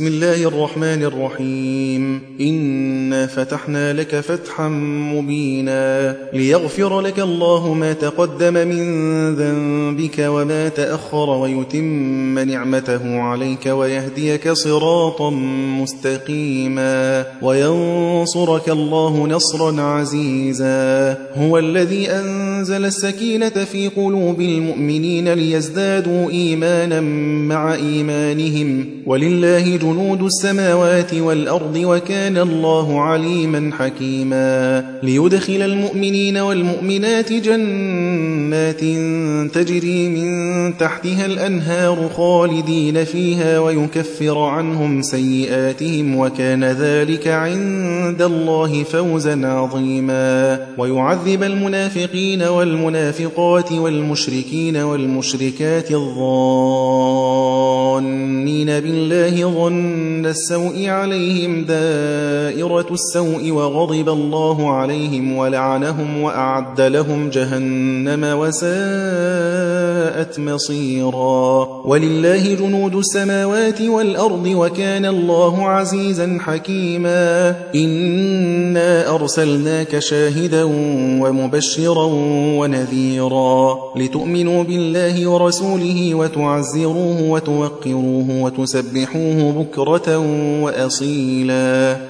بسم الله الرحمن الرحيم. إنا فتحنا لك فتحا مبينا ليغفر لك الله ما تقدم من ذنبك وما تأخر ويتم نعمته عليك ويهديك صراطا مستقيما وينصرك الله نصرا عزيزا. هو الذي أنزل السكينة في قلوب المؤمنين ليزدادوا إيمانا مع إيمانهم. ولله جنود السماوات والأرض وكان الله عليما حكيما. ليدخل المؤمنين والمؤمنات جنات تجري من تحتها الأنهار خالدين فيها ويكفر عنهم سيئاتهم وكان ذلك عند الله فوزا عظيما. ويعذب المنافقين والمنافقات والمشركين والمشركات الظانين بالله ظن السوء عليهم دائرة السوء وغضب الله عليهم ولعنهم وأعد لهم جهنم وساءت مصيرا. ولله جنود السماوات والأرض وكان الله عزيزا حكيما. إنا أرسلناك شاهدا ومبشرا ونذيرا لتؤمنوا بالله ورسوله وتعزروه وتوقروه وتسبحوه بكرة وأصيلا.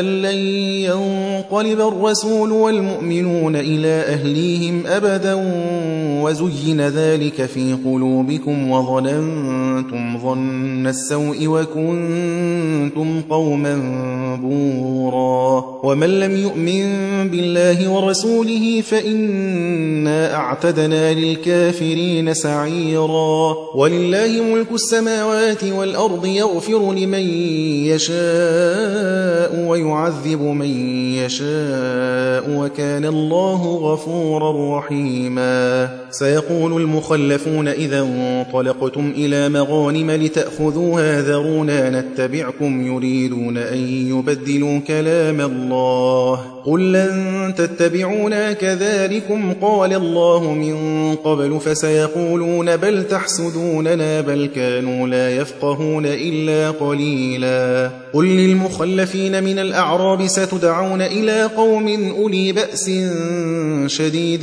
أن لن ينقلب الرسول والمؤمنون إلى أهليهم أبدا وزين ذلك في قلوبكم وظننتم ظن السوء وكنتم قوما بورا. ومن لم يؤمن بالله ورسوله فإنا أعتدنا للكافرين سعيرا. ولله ملك السماوات والأرض يغفر لمن يشاء ويعذب من يشاء وكان الله غفورا رحيما سيقول المخلفون إذا انطلقتم إلى مغانم لتأخذوها ذرونا نتبعكم يريدون أن يبدلوا كلام الله. قل لن تتبعونا كذلكم قال الله من قبل فسيقولون بل تحسدوننا بل كانوا لا يفقهون إلا قليلا. قل للمخلفين من الأعراب ستدعون إلى قوم أولي بأس شديد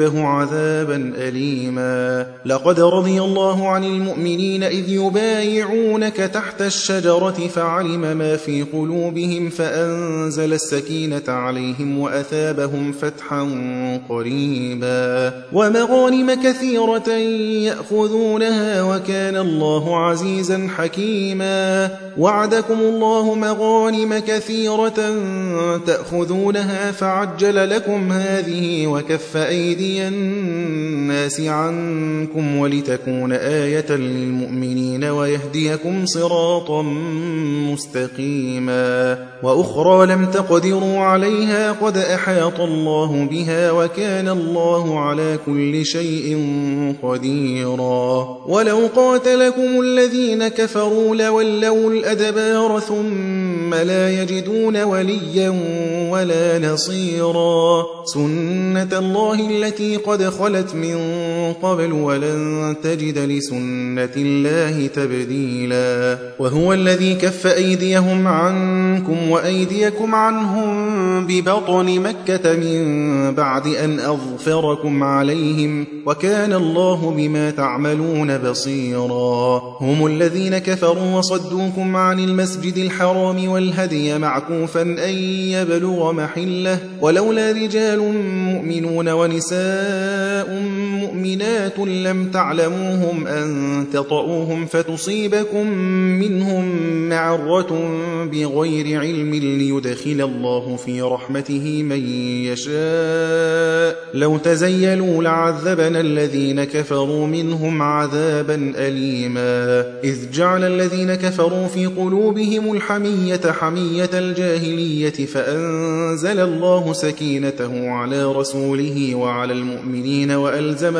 يعذبه عذابا أليما. لقد رضي الله عن المؤمنين إذ يبايعونك تحت الشجرة فعلم ما في قلوبهم فأنزل السكينة عليهم وأثابهم فتحا قريبا. ومغانم كثيرة يأخذونها وكان الله عزيزا حكيما. وعدكم الله مغانم كثيرة تأخذونها فعجل لكم هذه وكف أيدي الناس عنكم ولتكون آية للمؤمنين ويهديكم صراطا مستقيما وأخرى لم تقدروا عليها قد أحاط الله بها وكان الله على كل شيء قديرا ولو قاتلكم الذين كفروا لولوا الأدبار ثم لا يجدون وليا ولا نصيرا سنة الله التي قد خلت من قبل ولن تجد لسنة الله تبديلا. وهو الذي كف أيديهم عنكم وأيديكم عنهم ببطن مكة من بعد أن أظفركم عليهم وكان الله بما تعملون بصيرا. هم الذين كفروا وصدوكم عن المسجد الحرام والهدي معكوفا أن يبلغ محله. ولولا رجال مؤمنون ونساء نِسَاءٌ مؤمنات لم تعلموهم أن تطؤوهم فتصيبكم منهم معرة بغير علم ليدخل الله في رحمته من يشاء. لو تزيلوا لعذبنا الذين كفروا منهم عذابا أليما. إذ جعل الذين كفروا في قلوبهم الحمية حمية الجاهلية فأنزل الله سكينته على رسوله وعلى المؤمنين وألزمهم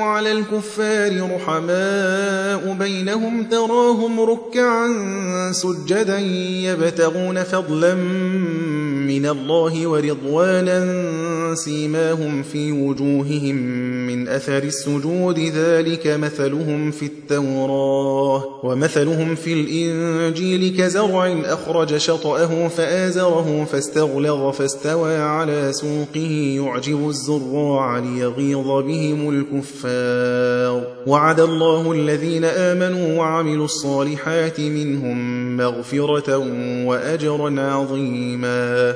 على الكفار رحماء بينهم تراهم ركعا سجدا يبتغون فضلا من الله ورضوانا سيماهم في وجوههم من أثر السجود ذلك مثلهم في التوراة ومثلهم في الإنجيل كزرع أخرج شطأه فآزره فاستغلظ فاستوى على سوقه يعجب الزراع ليغيظ بهم الكفار وعد الله الذين آمنوا وعملوا الصالحات منهم مغفرة وأجرا عظيما